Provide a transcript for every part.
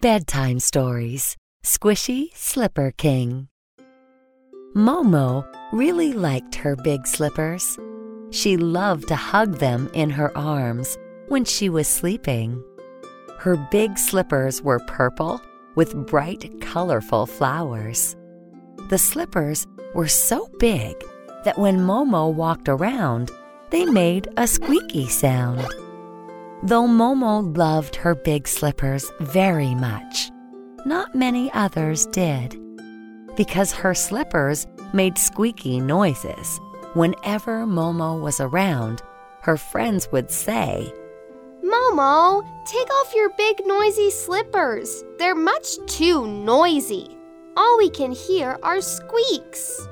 Bedtime Stories Squishy Slipper King. Momo really liked her big slippers. She loved to hug them in her arms when she was sleeping. Her big slippers were purple with bright, colorful flowers. The slippers were so big that when Momo walked around, they made a squeaky sound. Though Momo loved her big slippers very much, not many others did, because her slippers made squeaky noises. Whenever Momo was around, her friends would say, Momo, take off your big noisy slippers. They're much too noisy. All we can hear are squeaks.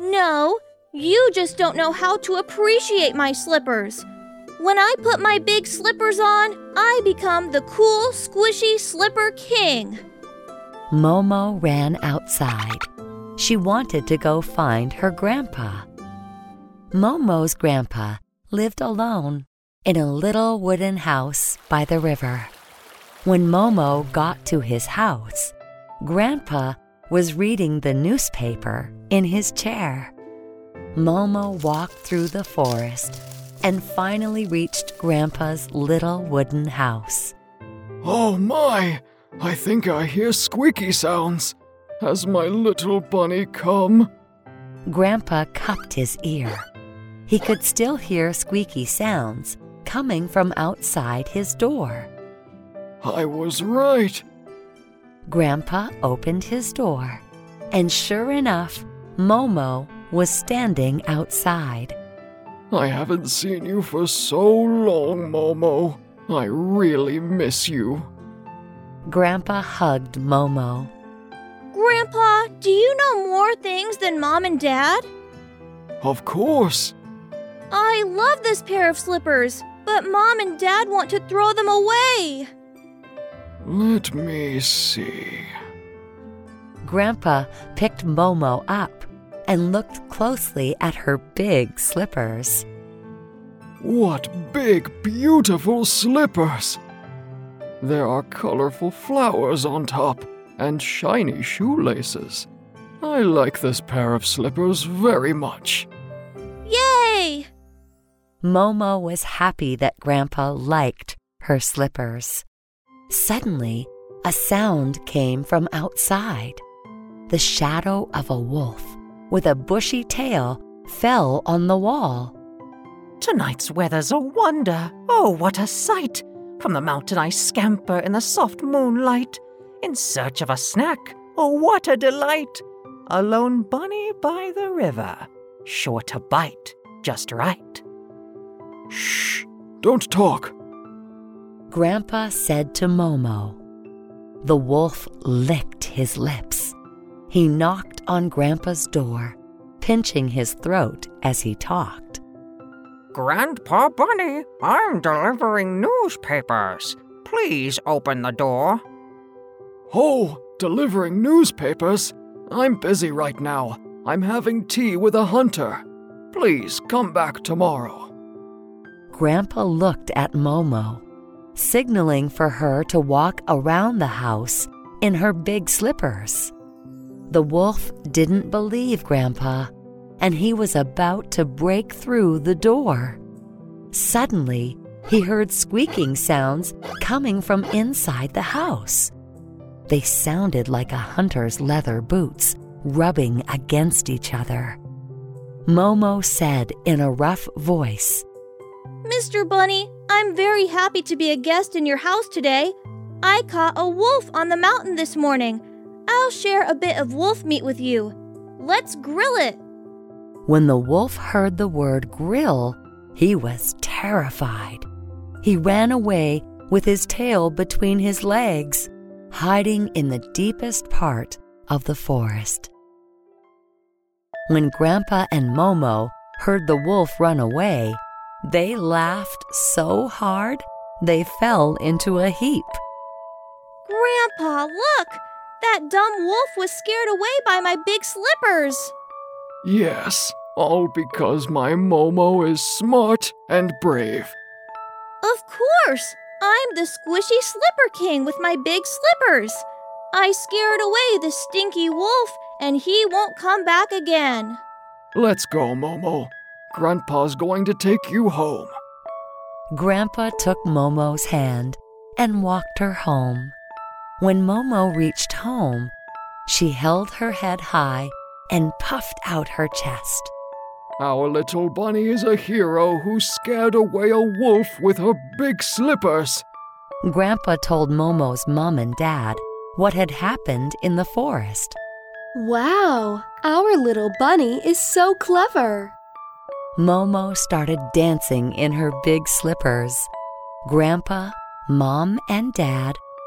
No, you just don't know how to appreciate my slippers. When I put my big slippers on, I become the cool, squishy slipper king. Momo ran outside. She wanted to go find her grandpa. Momo's grandpa lived alone in a little wooden house by the river. When Momo got to his house, Grandpa was reading the newspaper in his chair. Momo walked through the forest and finally reached Grandpa's little wooden house. Oh my! I think I hear squeaky sounds. Has my little bunny come? Grandpa cupped his ear. He could still hear squeaky sounds coming from outside his door. I was right. Grandpa opened his door, and sure enough, Momo was standing outside. I haven't seen you for so long, Momo. I really miss you. Grandpa hugged Momo. Grandpa, do you know more things than Mom and Dad? Of course. I love this pair of slippers, but Mom and Dad want to throw them away. Let me see. Grandpa picked Momo up and looked closely at her big slippers. What big, beautiful slippers! There are colorful flowers on top and shiny shoelaces. I like this pair of slippers very much. Yay! Momo was happy that Grandpa liked her slippers. Suddenly, a sound came from outside. The shadow of a wolf with a bushy tail fell on the wall. Tonight's weather's a wonder. Oh, what a sight! From the mountain I scamper in the soft moonlight, in search of a snack. Oh, what a delight! A lone bunny by the river, sure to bite just right. Shh! Don't talk. Grandpa said to Momo. The wolf licked his lips. He knocked on Grandpa's door, pinching his throat as he talked. Grandpa Bunny, I'm delivering newspapers. Please open the door. Oh, delivering newspapers? I'm busy right now. I'm having tea with a hunter. Please come back tomorrow. Grandpa looked at Momo, signaling for her to walk around the house in her big slippers. The wolf didn't believe Grandpa, and he was about to break through the door. Suddenly, he heard squeaking sounds coming from inside the house. They sounded like a hunter's leather boots rubbing against each other. Momo said in a rough voice, Mr. Bunny, I'm very happy to be a guest in your house today. I caught a wolf on the mountain this morning. I'll share a bit of wolf meat with you. Let's grill it. When the wolf heard the word grill, he was terrified. He ran away with his tail between his legs, hiding in the deepest part of the forest. When Grandpa and Momo heard the wolf run away, they laughed so hard they fell into a heap. Grandpa, look! That dumb wolf was scared away by my big slippers. Yes, all because my Momo is smart and brave. Of course! I'm the squishy slipper king with my big slippers. I scared away the stinky wolf, and he won't come back again. Let's go, Momo. Grandpa's going to take you home. Grandpa took Momo's hand and walked her home. When Momo reached home, she held her head high and puffed out her chest. Our little bunny is a hero who scared away a wolf with her big slippers. Grandpa told Momo's mom and dad what had happened in the forest. Wow, our little bunny is so clever. Momo started dancing in her big slippers. Grandpa, Mom, and Dad